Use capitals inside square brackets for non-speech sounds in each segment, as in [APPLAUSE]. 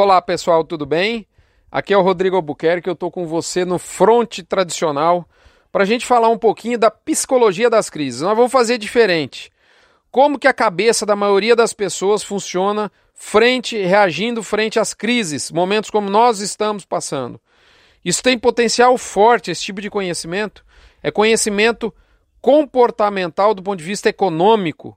Olá pessoal, tudo bem? Aqui é o Rodrigo Albuquerque, eu estou com você no Fronte Tradicional para a gente falar um pouquinho da psicologia das crises. Nós vamos fazer diferente. Como que a cabeça da maioria das pessoas funciona frente, reagindo frente às crises, momentos como nós estamos passando. Isso tem potencial forte, esse tipo de conhecimento. É conhecimento comportamental do ponto de vista econômico.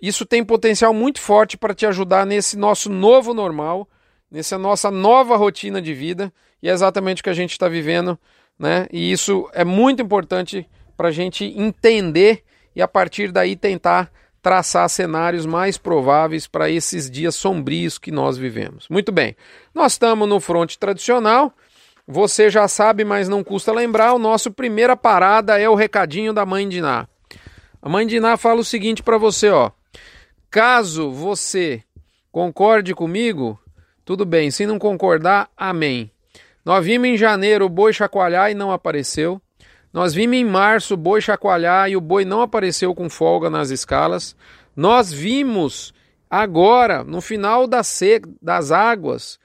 Isso tem potencial muito forte para te ajudar nesse nosso novo normal nessa nossa nova rotina de vida, e é exatamente o que a gente está vivendo, né? E isso é muito importante para a gente entender e a partir daí tentar traçar cenários mais prováveis para esses dias sombrios que nós vivemos. Muito bem, nós estamos no fronte tradicional. Você já sabe, mas não custa lembrar, o nosso primeira parada é o recadinho da mãe de Ná. A mãe de Ná fala o seguinte para você, ó: Caso você concorde comigo, tudo bem, se não concordar, amém. Nós vimos em janeiro o boi chacoalhar e não apareceu. Nós vimos em março o boi chacoalhar e o boi não apareceu com folga nas escalas. Nós vimos agora, no final da seca, das águas,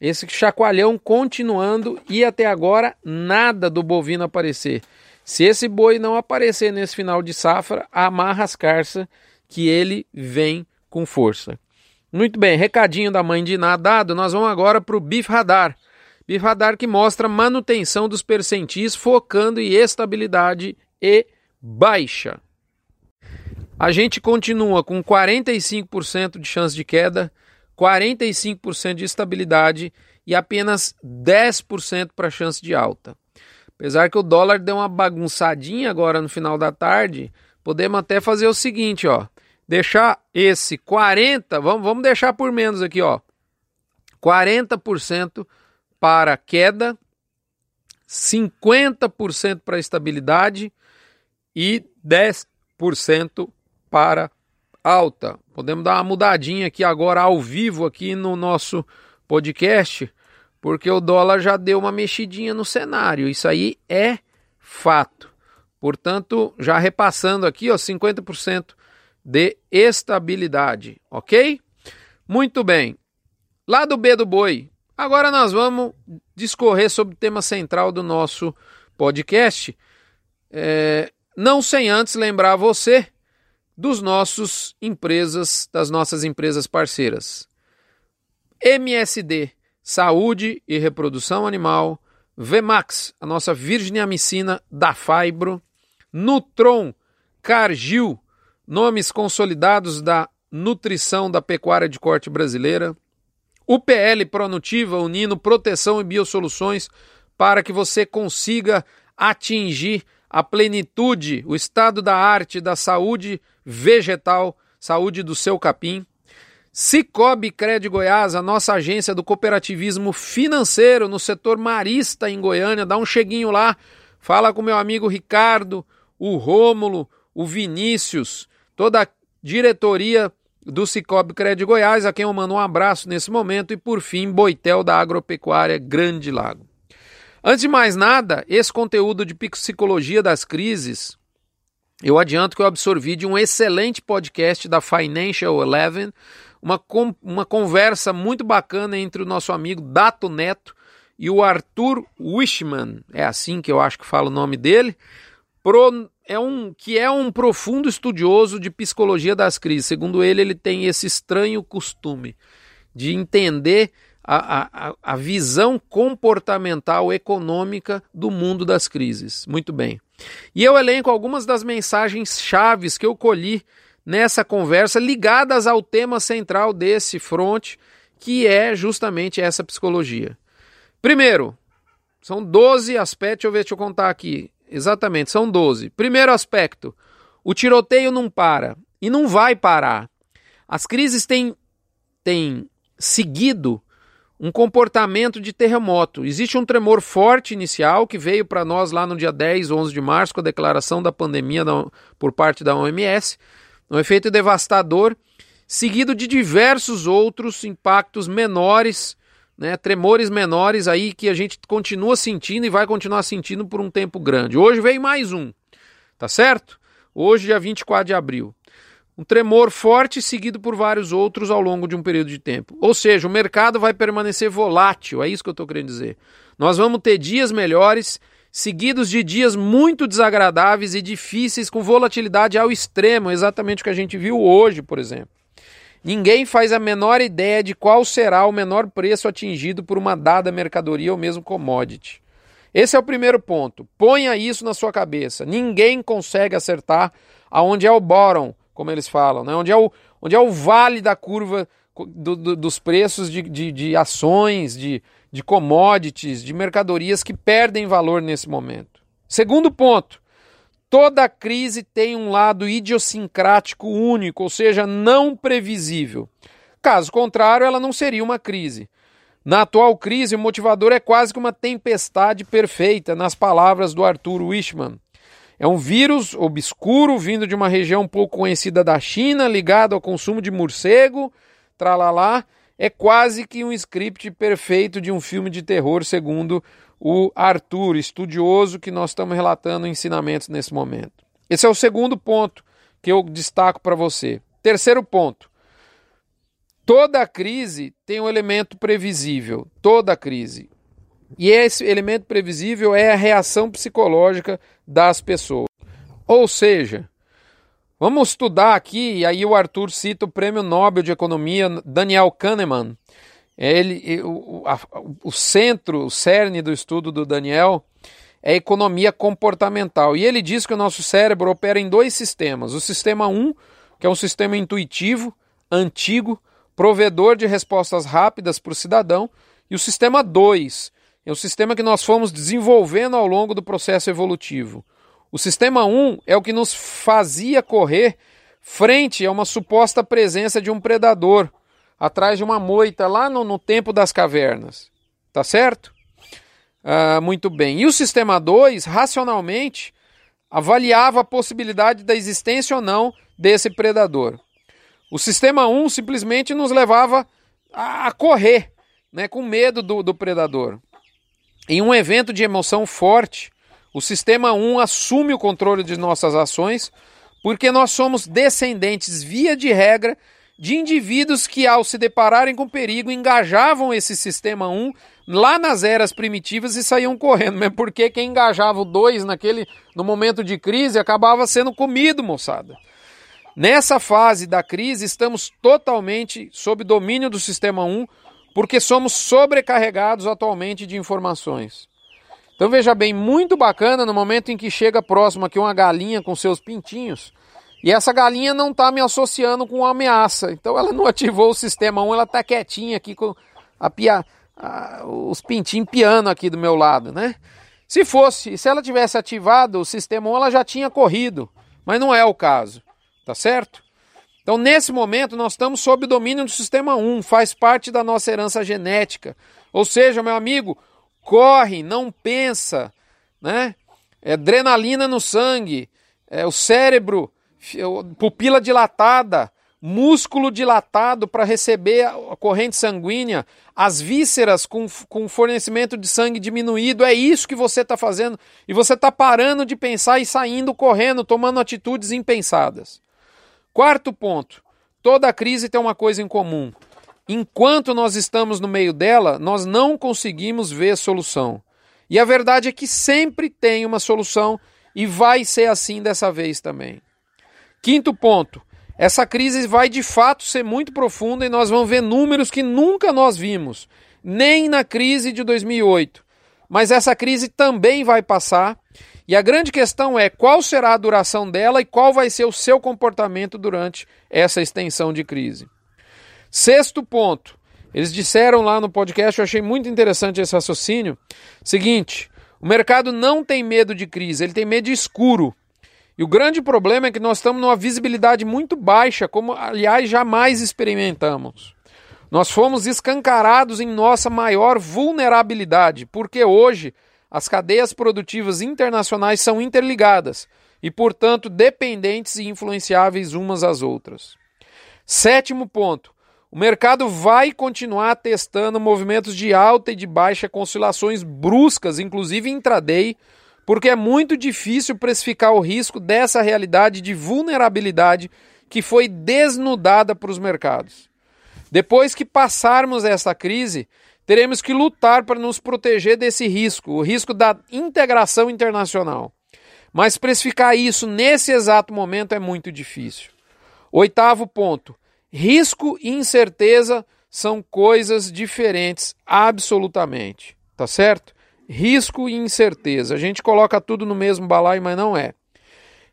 esse chacoalhão continuando e até agora nada do bovino aparecer. Se esse boi não aparecer nesse final de safra, amarra as carças que ele vem com força. Muito bem, recadinho da mãe de Iná dado, nós vamos agora para o BIF Radar. BIF Radar que mostra manutenção dos percentis focando em estabilidade e baixa. A gente continua com 45% de chance de queda, 45% de estabilidade e apenas 10% para chance de alta. Apesar que o dólar deu uma bagunçadinha agora no final da tarde, podemos até fazer o seguinte, ó deixar esse 40, vamos, vamos deixar por menos aqui, ó. 40% para queda, 50% para estabilidade e 10% para alta. Podemos dar uma mudadinha aqui agora ao vivo aqui no nosso podcast, porque o dólar já deu uma mexidinha no cenário. Isso aí é fato. Portanto, já repassando aqui, ó, 50% de estabilidade, ok? Muito bem. Lado B do boi. Agora nós vamos discorrer sobre o tema central do nosso podcast. É, não sem antes lembrar você dos nossos empresas, das nossas empresas parceiras. MSD, Saúde e Reprodução Animal, Vemax, a nossa virginiamicina da Fibro, Nutron, Cargill, nomes consolidados da nutrição da pecuária de corte brasileira, UPL Pronutiva unindo proteção e biosoluções para que você consiga atingir a plenitude, o estado da arte da saúde vegetal, saúde do seu capim. Cicobi Cred Goiás, a nossa agência do cooperativismo financeiro no setor marista em Goiânia, dá um cheguinho lá, fala com meu amigo Ricardo, o Rômulo, o Vinícius, toda a diretoria do Cicobi Crédito Goiás, a quem eu mando um abraço nesse momento, e por fim, Boitel da Agropecuária Grande Lago. Antes de mais nada, esse conteúdo de psicologia das crises, eu adianto que eu absorvi de um excelente podcast da Financial Eleven, uma, uma conversa muito bacana entre o nosso amigo Dato Neto e o Arthur Wishman, é assim que eu acho que fala o nome dele, pro, é um que é um profundo estudioso de psicologia das crises. Segundo ele, ele tem esse estranho costume de entender a, a, a visão comportamental econômica do mundo das crises. Muito bem. E eu elenco algumas das mensagens chaves que eu colhi nessa conversa ligadas ao tema central desse front, que é justamente essa psicologia. Primeiro, são 12 aspectos, deixa eu ver, deixa eu contar aqui. Exatamente, são 12. Primeiro aspecto: o tiroteio não para e não vai parar. As crises têm, têm seguido um comportamento de terremoto. Existe um tremor forte inicial que veio para nós lá no dia 10, 11 de março, com a declaração da pandemia da, por parte da OMS, um efeito devastador, seguido de diversos outros impactos menores né, tremores menores aí que a gente continua sentindo e vai continuar sentindo por um tempo grande. Hoje veio mais um, tá certo? Hoje, dia 24 de abril. Um tremor forte seguido por vários outros ao longo de um período de tempo. Ou seja, o mercado vai permanecer volátil, é isso que eu estou querendo dizer. Nós vamos ter dias melhores, seguidos de dias muito desagradáveis e difíceis, com volatilidade ao extremo, exatamente o que a gente viu hoje, por exemplo. Ninguém faz a menor ideia de qual será o menor preço atingido por uma dada mercadoria ou mesmo commodity. Esse é o primeiro ponto. Ponha isso na sua cabeça. Ninguém consegue acertar aonde é o bottom, como eles falam, né? onde, é o, onde é o vale da curva do, do, dos preços de, de, de ações, de, de commodities, de mercadorias que perdem valor nesse momento. Segundo ponto, toda crise tem um lado idiosincrático único, ou seja, não previsível. Caso contrário, ela não seria uma crise. Na atual crise, o motivador é quase que uma tempestade perfeita, nas palavras do Arthur Wishman. É um vírus obscuro vindo de uma região pouco conhecida da China, ligado ao consumo de morcego, tralalá. É quase que um script perfeito de um filme de terror, segundo o Arthur, estudioso que nós estamos relatando ensinamentos nesse momento. Esse é o segundo ponto que eu destaco para você. Terceiro ponto. Toda crise tem um elemento previsível, toda crise. E esse elemento previsível é a reação psicológica das pessoas. Ou seja, vamos estudar aqui, e aí o Arthur cita o prêmio Nobel de Economia Daniel Kahneman. Ele, o, a, o centro, o cerne do estudo do Daniel é economia comportamental. E ele diz que o nosso cérebro opera em dois sistemas. O sistema 1, um, que é um sistema intuitivo, antigo, provedor de respostas rápidas para o cidadão, e o sistema 2 é o sistema que nós fomos desenvolvendo ao longo do processo evolutivo. O sistema 1 é o que nos fazia correr frente a uma suposta presença de um predador atrás de uma moita lá no, no tempo das cavernas. Tá certo? Ah, muito bem. E o sistema 2, racionalmente, avaliava a possibilidade da existência ou não desse predador. O sistema 1 simplesmente nos levava a, correr, né, com medo do, do predador. Em um evento de emoção forte, o sistema 1 assume o controle de nossas ações, porque nós somos descendentes, via de regra, de indivíduos que, ao se depararem com perigo, engajavam esse sistema 1 lá nas eras primitivas e saíam correndo. Mas porque quem engajava o 2 naquele, no momento de crise acabava sendo comido, moçada. Nessa fase da crise, estamos totalmente sob domínio do sistema 1, porque somos sobrecarregados atualmente de informações. Então veja bem, muito bacana no momento em que chega próximo aqui uma galinha com seus pintinhos, e essa galinha não está me associando com uma ameaça. Então ela não ativou o sistema 1, ela está quietinha aqui com a pia, a, os pintinhos piano aqui do meu lado, né? Se fosse, se ela tivesse ativado o sistema 1, ela já tinha corrido, mas não é o caso. Tá certo? Então, nesse momento, nós estamos sob o domínio do sistema 1, faz parte da nossa herança genética. Ou seja, meu amigo, corre, não pensa, né? É adrenalina no sangue, é o cérebro, pupila dilatada, músculo dilatado para receber a corrente sanguínea, as vísceras com, com fornecimento de sangue diminuído. É isso que você está fazendo. E você está parando de pensar e saindo correndo, tomando atitudes impensadas. Quarto ponto: toda crise tem uma coisa em comum. Enquanto nós estamos no meio dela, nós não conseguimos ver solução. E a verdade é que sempre tem uma solução e vai ser assim dessa vez também. Quinto ponto: essa crise vai de fato ser muito profunda e nós vamos ver números que nunca nós vimos, nem na crise de 2008. Mas essa crise também vai passar e a grande questão é qual será a duração dela e qual vai ser o seu comportamento durante essa extensão de crise. Sexto ponto. Eles disseram lá no podcast, eu achei muito interessante esse raciocínio. Seguinte: o mercado não tem medo de crise, ele tem medo de escuro. E o grande problema é que nós estamos numa visibilidade muito baixa, como aliás jamais experimentamos. Nós fomos escancarados em nossa maior vulnerabilidade, porque hoje as cadeias produtivas internacionais são interligadas e, portanto, dependentes e influenciáveis umas às outras. Sétimo ponto: o mercado vai continuar testando movimentos de alta e de baixa com oscilações bruscas, inclusive intraday, porque é muito difícil precificar o risco dessa realidade de vulnerabilidade que foi desnudada para os mercados. Depois que passarmos essa crise, teremos que lutar para nos proteger desse risco, o risco da integração internacional. Mas precificar isso nesse exato momento é muito difícil. Oitavo ponto: risco e incerteza são coisas diferentes, absolutamente. Tá certo? Risco e incerteza. A gente coloca tudo no mesmo balaio, mas não é.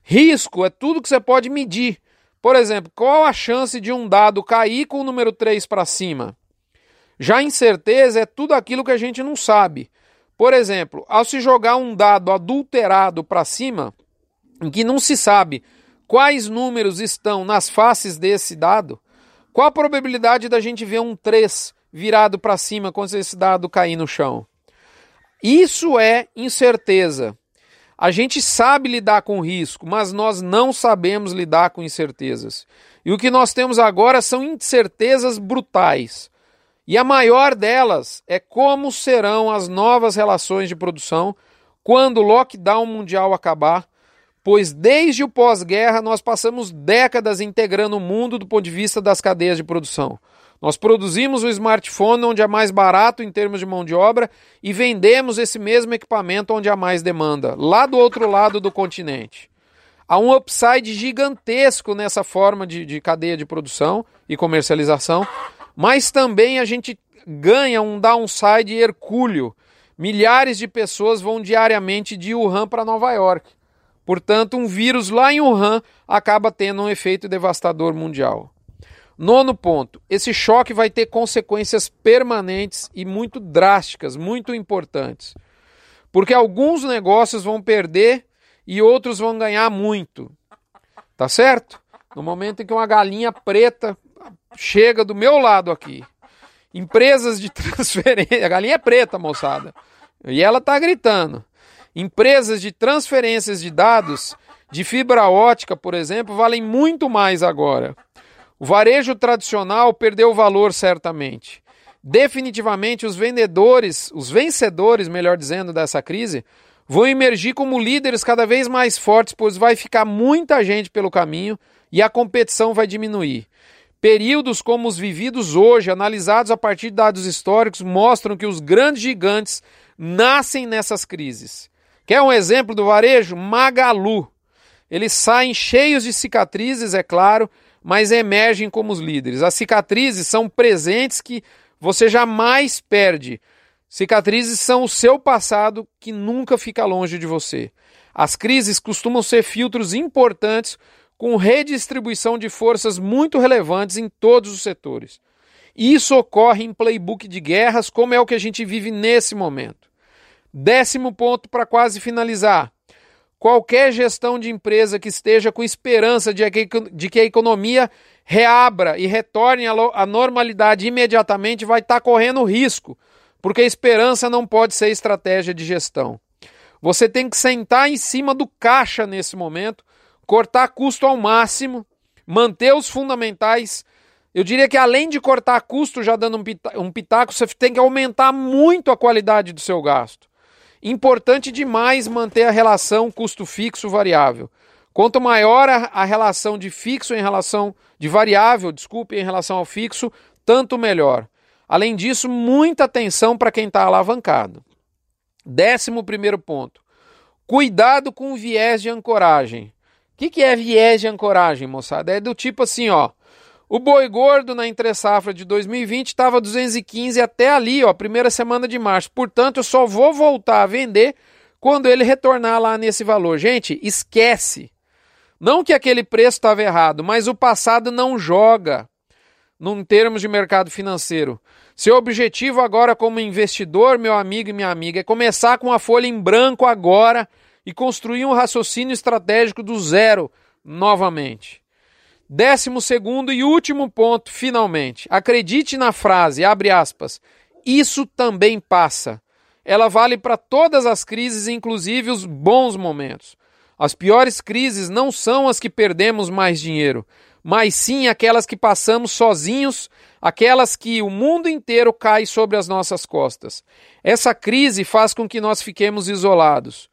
Risco é tudo que você pode medir. Por exemplo, qual a chance de um dado cair com o número 3 para cima? Já incerteza é tudo aquilo que a gente não sabe. Por exemplo, ao se jogar um dado adulterado para cima, em que não se sabe quais números estão nas faces desse dado, qual a probabilidade da gente ver um 3 virado para cima quando esse dado cair no chão? Isso é incerteza. A gente sabe lidar com risco, mas nós não sabemos lidar com incertezas. E o que nós temos agora são incertezas brutais. E a maior delas é como serão as novas relações de produção quando o lockdown mundial acabar, pois desde o pós-guerra nós passamos décadas integrando o mundo do ponto de vista das cadeias de produção. Nós produzimos o smartphone onde é mais barato em termos de mão de obra e vendemos esse mesmo equipamento onde há mais demanda, lá do outro lado do continente. Há um upside gigantesco nessa forma de, de cadeia de produção e comercialização, mas também a gente ganha um downside hercúleo. Milhares de pessoas vão diariamente de Wuhan para Nova York. Portanto, um vírus lá em Wuhan acaba tendo um efeito devastador mundial. Nono ponto: esse choque vai ter consequências permanentes e muito drásticas, muito importantes. Porque alguns negócios vão perder e outros vão ganhar muito. Tá certo? No momento em que uma galinha preta chega do meu lado aqui, empresas de [LAUGHS] transferência, a galinha é preta, moçada, e ela tá gritando. Empresas de transferências de dados de fibra ótica, por exemplo, valem muito mais agora. O varejo tradicional perdeu valor certamente. Definitivamente, os vendedores, os vencedores, melhor dizendo, dessa crise, vão emergir como líderes cada vez mais fortes, pois vai ficar muita gente pelo caminho e a competição vai diminuir. Períodos como os vividos hoje, analisados a partir de dados históricos, mostram que os grandes gigantes nascem nessas crises. Quer um exemplo do varejo? Magalu. Eles saem cheios de cicatrizes, é claro, mas emergem como os líderes. As cicatrizes são presentes que você jamais perde. Cicatrizes são o seu passado que nunca fica longe de você. As crises costumam ser filtros importantes com redistribuição de forças muito relevantes em todos os setores. Isso ocorre em playbook de guerras, como é o que a gente vive nesse momento. Décimo ponto para quase finalizar. Qualquer gestão de empresa que esteja com esperança de que, a economia reabra e retorne à normalidade imediatamente vai estar tá correndo risco, porque a esperança não pode ser estratégia de gestão. Você tem que sentar em cima do caixa nesse momento, cortar custo ao máximo, manter os fundamentais. Eu diria que além de cortar custo, já dando um pitaco, você tem que aumentar muito a qualidade do seu gasto. Importante demais manter a relação custo fixo variável. Quanto maior a, relação de fixo em relação de variável, desculpe, em relação ao fixo, tanto melhor. Além disso, muita atenção para quem está alavancado. Décimo primeiro ponto. Cuidado com o viés de ancoragem. O que, que é viés de ancoragem, moçada? É do tipo assim, ó. O boi gordo na entre safra de 2020 estava 215 até ali, ó, primeira semana de março. Portanto, eu só vou voltar a vender quando ele retornar lá nesse valor. Gente, esquece. Não que aquele preço estava errado, mas o passado não joga em termos de mercado financeiro. Seu objetivo agora como investidor, meu amigo e minha amiga, é começar com a folha em branco agora e construir um raciocínio estratégico do zero novamente. Décimo segundo e último ponto, finalmente. Acredite na frase, abre aspas, isso também passa. Ela vale para todas as crises, inclusive os bons momentos. As piores crises não são as que perdemos mais dinheiro, mas sim aquelas que passamos sozinhos, aquelas que o mundo inteiro cai sobre as nossas costas. Essa crise faz com que nós fiquemos isolados.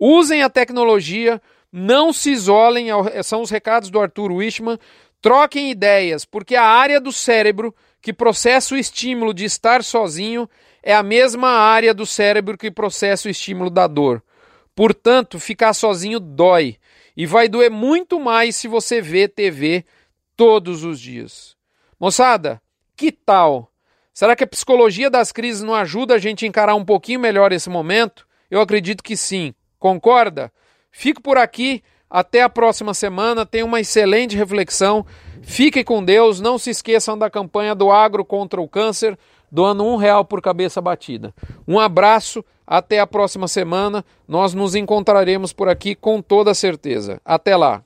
Usem a tecnologia não se isolem, são os recados do Arthur Wishman. Troquem ideias, porque a área do cérebro que processa o estímulo de estar sozinho é a mesma área do cérebro que processa o estímulo da dor. Portanto, ficar sozinho dói e vai doer muito mais se você vê TV todos os dias. Moçada, que tal? Será que a psicologia das crises não ajuda a gente a encarar um pouquinho melhor esse momento? Eu acredito que sim. Concorda? Fico por aqui. Até a próxima semana. Tenha uma excelente reflexão. Fique com Deus. Não se esqueçam da campanha do Agro contra o Câncer, doando um real por cabeça batida. Um abraço. Até a próxima semana. Nós nos encontraremos por aqui com toda certeza. Até lá.